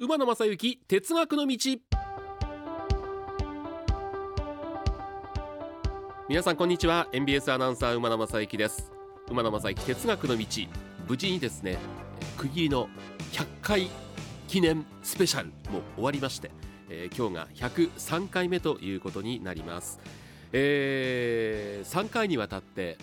馬野正幸哲学の道。皆さんこんにちは。NBS アナウンサー馬野正幸です。馬野正幸哲学の道。無事にですね区切りの100回記念スペシャルも終わりまして、えー、今日が103回目ということになります、えー、3回にわたって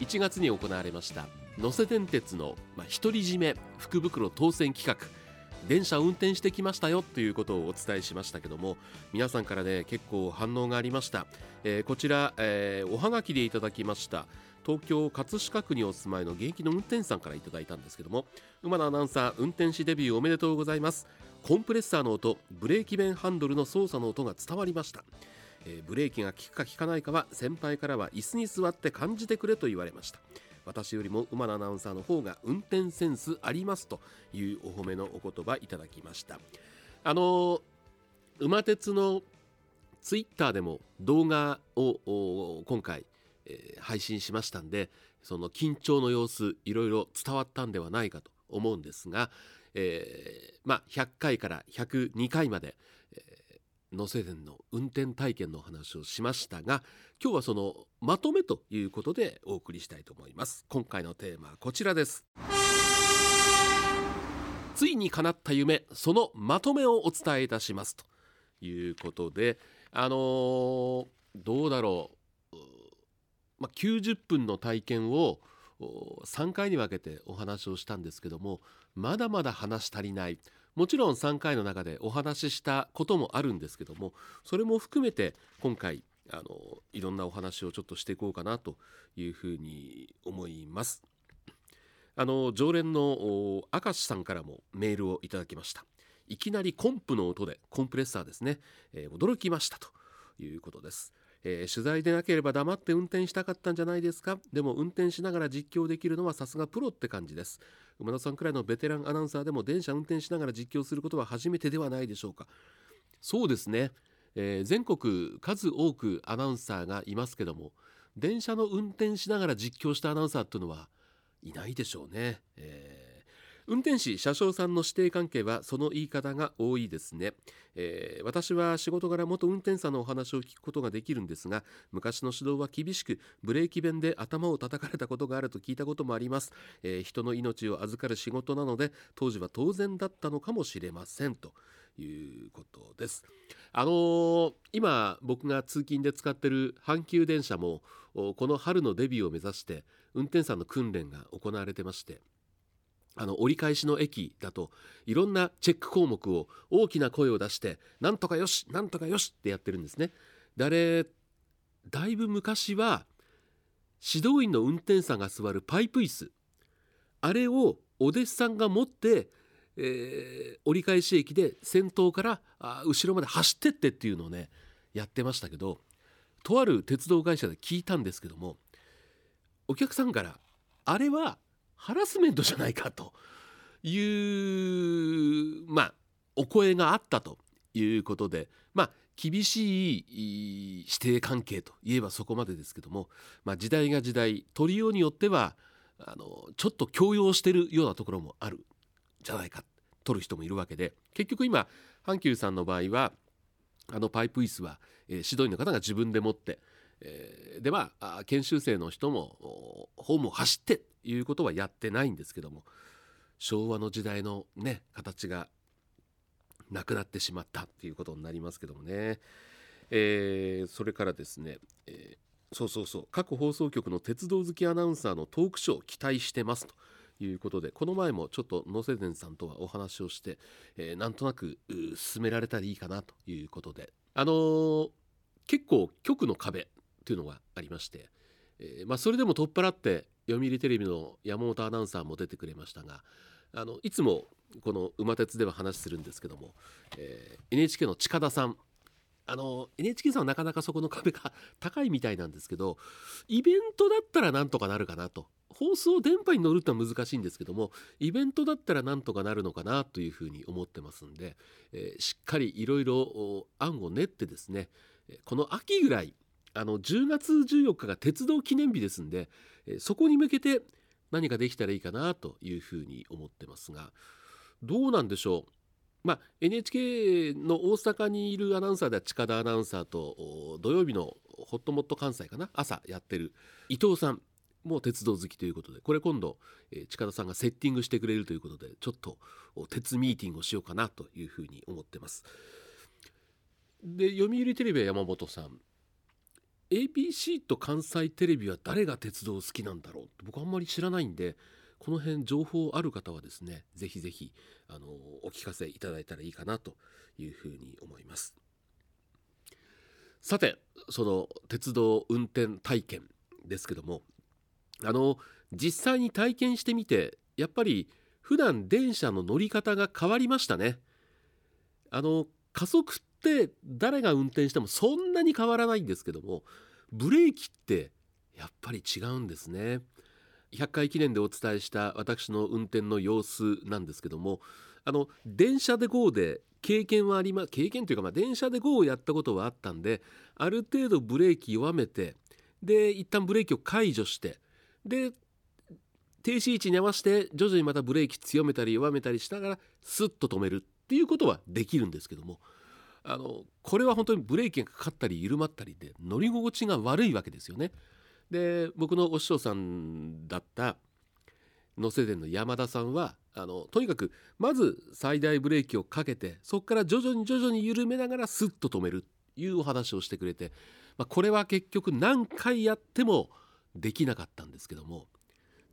1月に行われました能勢電鉄の、まあ、独り占め福袋当選企画。電車運転してきましたよということをお伝えしましたけども皆さんからね結構反応がありました、えー、こちら、えー、おはがきでいただきました。東京葛飾区にお住まいの現役の運転手さんからいただいたんですけども馬野アナウンサー運転士デビューおめでとうございます。コンプレッサーの音ブレーキ弁ハンドルの操作の音が伝わりました。えー、ブレーキが効くか効かないかは先輩からは椅子に座って感じてくれと言われました。私よりも馬野アナウンサーの方が運転センスありますというお褒めのお言葉いただきました。あの馬鉄のツイッターでも動画を今回、えー、配信しましたんでその緊張の様子いろいろ伝わったんではないかと思うんですが、えー、まあ、100回から102回まで、能勢電の運転体験の話をしましたが今日はそのまとめということでお送りしたいと思います。今回のテーマはこちらです。ついに叶った夢そのまとめをお伝えいたします。ということであのー、どうだろう、まあ、90分の体験を3回に分けてお話をしたんですけどもまだまだ話足りない。もちろん3回の中でお話ししたこともあるんですけどもそれも含めて今回あのいろんなお話をちょっとしていこうかなというふうに思います。あの常連の明石さんからもメールをいただきました。いきなりコンプの音でコンプレッサーですね、えー、驚きましたということです。えー、取材でなければ黙って運転したかったんじゃないですか？でも運転しながら実況できるのはさすがプロって感じです。馬田さんくらいのベテランアナウンサーでも電車運転しながら実況することは初めてではないでしょうか？そうですね、えー、全国数多くアナウンサーがいますけども電車の運転しながら実況したアナウンサーっていうのはいないでしょうね、えー運転士車掌さんの指定関係はその言い方が多いですね、えー、私は仕事柄元運転さんのお話を聞くことができるんですが昔の指導は厳しくブレーキ弁で頭を叩かれたことがあると聞いたこともあります、えー、人の命を預かる仕事なので当時は当然だったのかもしれませんということです。あのー、今僕が通勤で使ってる阪急電車もこの春のデビューを目指して運転さんの訓練が行われてましてあの折り返しの駅だといろんなチェック項目を大きな声を出してなんとかよしなんとかよしってやってるんですね。であれだいぶ昔は指導員の運転手さんが座るパイプ椅子あれをお弟子さんが持って、えー、折り返し駅で先頭からあ後ろまで走ってってっていうのをねやってましたけどとある鉄道会社で聞いたんですけどもお客さんからあれはハラスメントじゃないかというまあお声があったということでまあ厳しい指定関係といえばそこまでですけども、まあ、時代が時代取りようによってはあのちょっと強要してるようなところもあるじゃないか取る人もいるわけで結局今阪急さんの場合はあのパイプ椅子は、えー、指導員の方が自分で持って、えー、では研修生の人もホームを走ってということはやってないんですけども昭和の時代のね形がなくなってしまったっていうことになりますけどもね、えー、それからですね、えー、そうそうそう各放送局の鉄道好きアナウンサーのトークショーを期待してますということでこの前もちょっと能勢伝さんとはお話をして、えー、なんとなく進められたらいいかなということで。あのー、結構局の壁というのがありまして、えー、まあ、それでも取っ払って読売テレビの山本アナウンサーも出てくれましたがあのいつもこの馬鉄では話するんですけども、えー、NHK の近田さん。あの NHK さんはなかなかそこの壁が高いみたいなんですけどイベントだったらなんとかなるかなと。放送電波に乗るってのは難しいんですけどもイベントだったらなんとかなるのかなというふうに思ってますんで、えー、しっかりいろいろ案を練ってですねこの秋ぐらいあの10月14日が鉄道記念日ですんで、えそこに向けて何かできたらいいかなというふうに思ってますがどうなんでしょう?まあ、NHK の大阪にいるアナウンサーでは近田アナウンサーと土曜日のホットモット関西かな?朝やってる伊藤さんも鉄道好きということでこれ今度、え、近田さんがセッティングしてくれるということでちょっと鉄ミーティングをしようかなというふうに思ってます。で読売テレビは山本さん。ABC と関西テレビは誰が鉄道好きなんだろうって僕あんまり知らないんでこの辺情報ある方はですねぜひぜひあのお聞かせいただいたらいいかなというふうに思います。さてその鉄道運転体験ですけどもあの実際に体験してみてやっぱり普段電車の乗り方が変わりましたね。あの加速って誰が運転してもそんなに変わらないんですけどもブレーキってやっぱり違うんですね。100回記念でお伝えした私の運転の様子なんですけどもあの電車で GO で経験はありま経験というかまあ電車で GO をやったことはあったんである程度ブレーキ弱めてで一旦ブレーキを解除してで停止位置に合わせて徐々にまたブレーキ強めたり弱めたりしながらスッと止めるていうことはできるんですけどもあのこれは本当にブレーキがかかったり緩まったりで乗り心地が悪いわけですよね。で僕のお師匠さんだった能勢店の山田さんはあのとにかくまず最大ブレーキをかけてそこから徐々に徐々に緩めながらスッと止めるというお話をしてくれて、まあ、これは結局何回やってもできなかったんですけども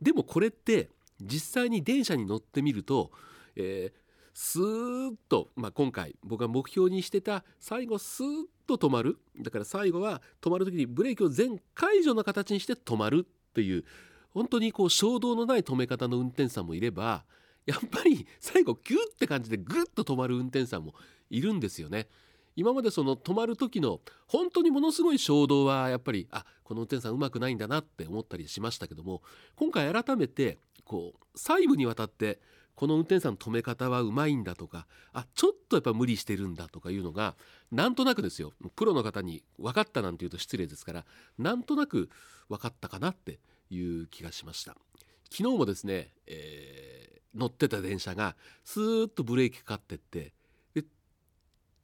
でもこれって実際に電車に乗ってみると、えー、スーッと、まあ、今回僕が目標にしてた最後スーッと止まるだから最後は止まる時にブレーキを全解除の形にして止まるっていう本当にこう衝動のない止め方の運転手さんもいればやっぱり最後ギュッて感じでグッと止まる運転手さんもいるんですよね。今までその止まる時の本当にものすごい衝動はやっぱりあこの運転手さんうまくないんだなって思ったりしましたけども今回改めてこう細部にわたってこの運転手さんの止め方はうまいんだとかあちょっとやっぱ無理してるんだとかいうのがなんとなくですよ。プロの方に分かったなんて言うと失礼ですからなんとなく分かったかなっていう気がしました。昨日もですね、えー、乗ってた電車がスーッとブレーキかかってってで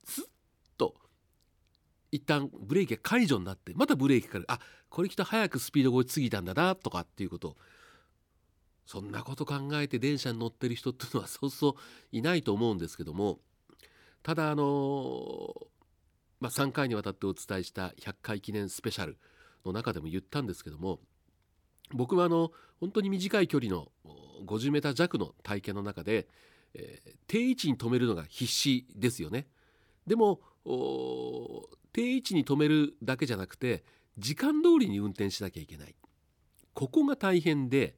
スッと一旦ブレーキが解除になってまたブレーキかかる。あこれきっと早くスピードが落ちすぎたんだなとかっていうことをそんなこと考えて電車に乗ってる人っていうのはそうそういないと思うんですけどもただあのまあ、3回にわたってお伝えした100回記念スペシャルの中でも言ったんですけども僕はあの本当に短い距離の 50m 弱の体験の中で、え、定位置に止めるのが必死ですよね。でも定位置に止めるだけじゃなくて時間通りに運転しなきゃいけない。ここが大変で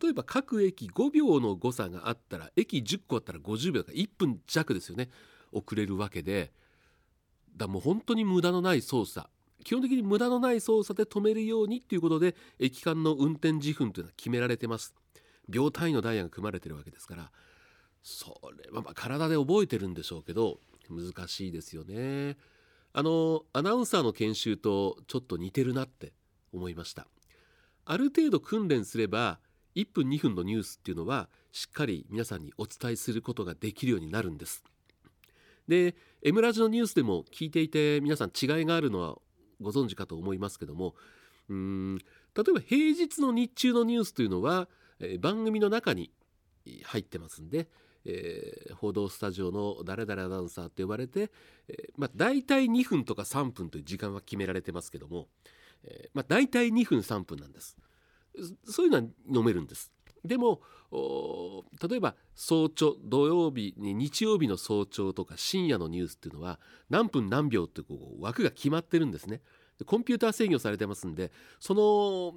例えば各駅5秒の誤差があったら駅10個あったら50秒だから1分弱ですよね。遅れるわけで。だもう本当に無駄のない操作。基本的に無駄のない操作で止めるようにっていうことで駅間の運転時分というのは決められてます。秒単位のダイヤが組まれてるわけですから。それはまあ体で覚えてるんでしょうけど難しいですよね。あのアナウンサーの研修とちょっと似てるなって思いました。ある程度訓練すれば1分2分のニュースっていうのはしっかり皆さんにお伝えすることができるようになるんですで M ラジのニュースでも聞いていて皆さん違いがあるのはご存知かと思いますけどもうん例えば平日の日中のニュースというのは、えー、番組の中に入ってますんで、えー、報道スタジオの誰々アナウンサーと呼ばれて、えー、まあ、大体2分とか3分という時間は決められてますけども、えーまあ、大体2分3分なんです。そういうのは飲めるんです。でも例えば早朝土曜日に日曜日の早朝とか深夜のニュースっていうのは何分何秒ってこう枠が決まってるんですね。コンピューター制御されてますんでその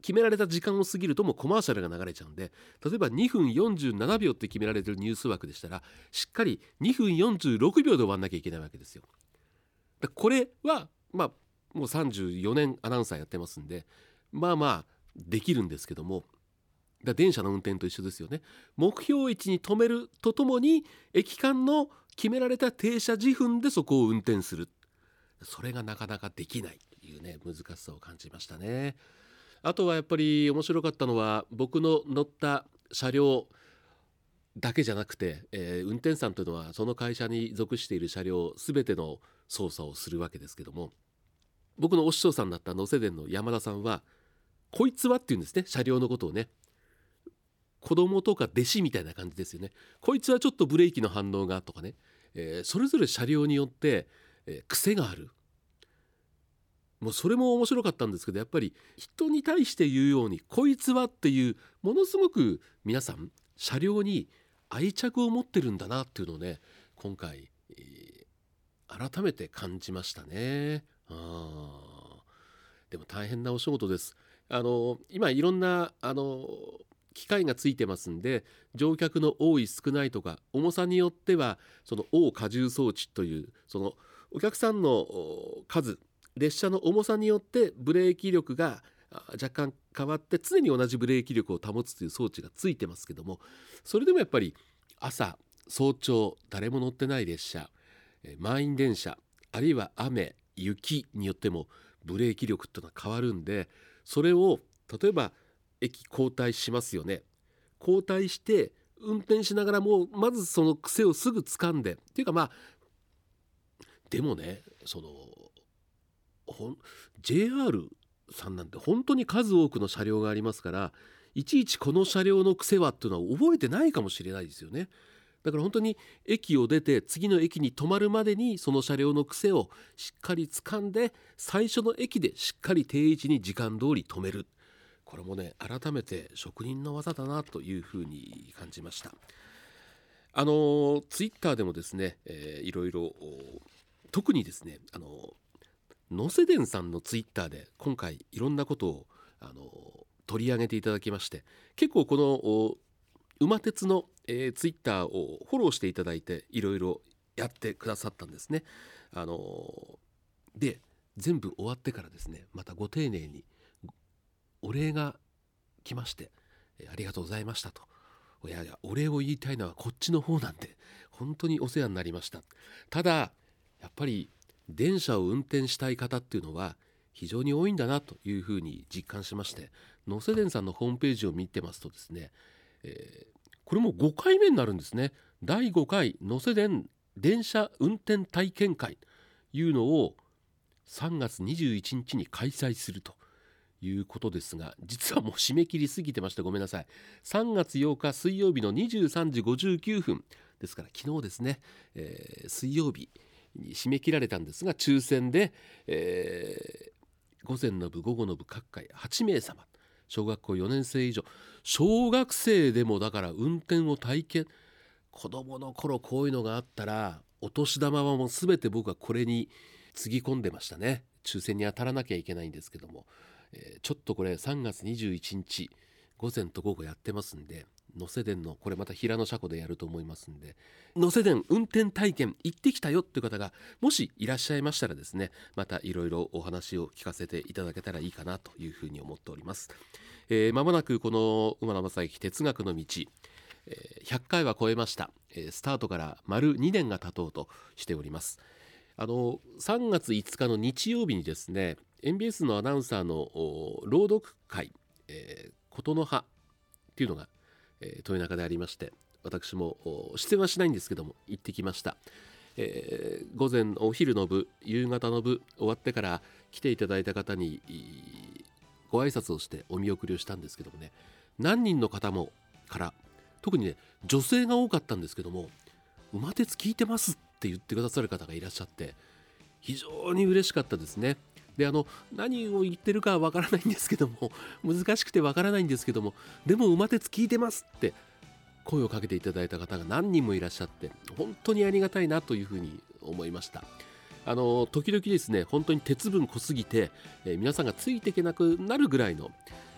決められた時間を過ぎるともうコマーシャルが流れちゃうんで例えば2分47秒って決められてるニュース枠でしたらしっかり2分46秒で終わんなきゃいけないわけですよ。これはまあもう34年アナウンサーやってますんでまあまあできるんですけどもだ電車の運転と一緒ですよね。目標位置に止めるとともに駅間の決められた停車時分でそこを運転する。それがなかなかできないというね難しさを感じましたね。あとはやっぱり面白かったのは僕の乗った車両だけじゃなくて、えー、運転手さんというのはその会社に属している車両全ての操作をするわけですけども僕のお師匠さんだった能勢電の山田さんはこいつはっていうんですね。車両のことをね。子供とか弟子みたいな感じですよね。こいつはちょっとブレーキの反応がとかね、えー、それぞれ車両によって、えー、癖がある。もうそれも面白かったんですけどやっぱり人に対して言うようにこいつはっていうものすごく皆さん車両に愛着を持ってるんだなっていうのをね今回、えー、改めて感じましたね。あでも大変なお仕事です。あの今いろんなあの機械がついてますんで乗客の多い少ないとか重さによってはその大荷重装置というそのお客さんの数列車の重さによってブレーキ力が若干変わって常に同じブレーキ力を保つという装置がついてますけどもそれでもやっぱり朝早朝誰も乗ってない列車満員電車あるいは雨雪によってもブレーキ力っていうのは変わるんでそれを例えば駅交代しますよね交代して運転しながらもうまずその癖をすぐ掴んでっていうかまあでもねそのほん JR さんなんて本当に数多くの車両がありますからいちいちこの車両の癖はっていうのは覚えてないかもしれないですよね。だから本当に駅を出て次の駅に止まるまでにその車両の癖をしっかり掴んで最初の駅でしっかり定位置に時間通り止める。これもね改めて職人の技だなというふうに感じました。あのツイッターでもですね、えー、いろいろ特にですねあの能勢電さんのツイッターで今回いろんなことをあの取り上げていただきまして結構この馬鉄の、えー、ツイッターをフォローしていただいていろいろやってくださったんですね。あのー、で全部終わってからですねまたご丁寧にお礼が来まして、えー、ありがとうございましたと。いやいやお礼を言いたいのはこっちの方なんで本当にお世話になりましたただやっぱり電車を運転したい方っていうのは非常に多いんだなというふうに実感しまして能勢電さんのホームページを見てますとですねえー、これも5回目になるんですね。第5回能勢電電車運転体験会。というのを3月21日に開催すると。いうことですが実はもう締め切り過ぎてましてごめんなさい。3月8日水曜日の23時59分。ですから昨日ですね、えー、水曜日に締め切られたんですが抽選で、えー、午前の部午後の部各界8名様小学校4年生以上。小学生でもだから運転を体験。子どもの頃こういうのがあったらお年玉はもう全て僕はこれにつぎ込んでましたね。抽選に当たらなきゃいけないんですけども、えー、ちょっとこれ3月21日午前と午後やってますんで。能勢電の。これまた平野車庫でやると思いますんで。能勢電運転体験行ってきたよっていう方がもしいらっしゃいましたらですねまたいろいろお話を聞かせていただけたらいいかなというふうに思っております。えー、間もなくこの馬野正幸哲学の道。100回は超えました。スタートから丸2年が経とうとしております。あの3月5日の日曜日にですね NBS のアナウンサーの朗読会、えー、琴の葉っていうのが、えー、豊中でありまして私も出演はしないんですけども行ってきました、えー、午前お昼の部夕方の部終わってから来ていただいた方にご挨拶をしてお見送りをしたんですけどもね何人の方もから特にね女性が多かったんですけども「馬鉄聞いてます」って言ってくださる方がいらっしゃって非常に嬉しかったですね。であの何を言ってるかはわからないんですけども 難しくてわからないんですけどもでも馬鉄聞いてますって声をかけていただいた方が何人もいらっしゃって本当にありがたいなというふうに思いました。あの時々ですね本当に鉄分濃すぎて、えー、皆さんがついていけなくなるぐらいの、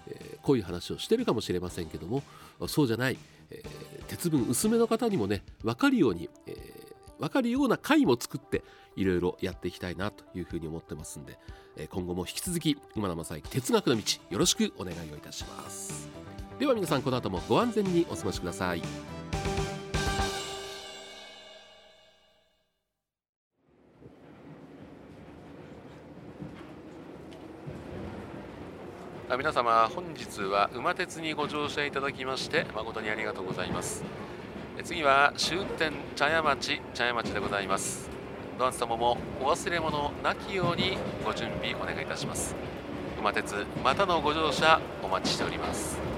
えー、こういう話をしてるかもしれませんけどもそうじゃない、えー、鉄分薄めの方にもね分かるように、えー、分かるような回も作っていろいろやっていきたいなというふうに思ってますんで、え今後も引き続き今の正幸哲学の道よろしくお願いをいたします。では皆さんこの後もご安全にお過ごしください。皆様本日は馬鉄にご乗車いただきまして誠にありがとうございます、次は終点茶屋町茶屋町でございます。ドアンス様もお忘れ物なきようにご準備お願いいたします。馬鉄またのご乗車お待ちしております。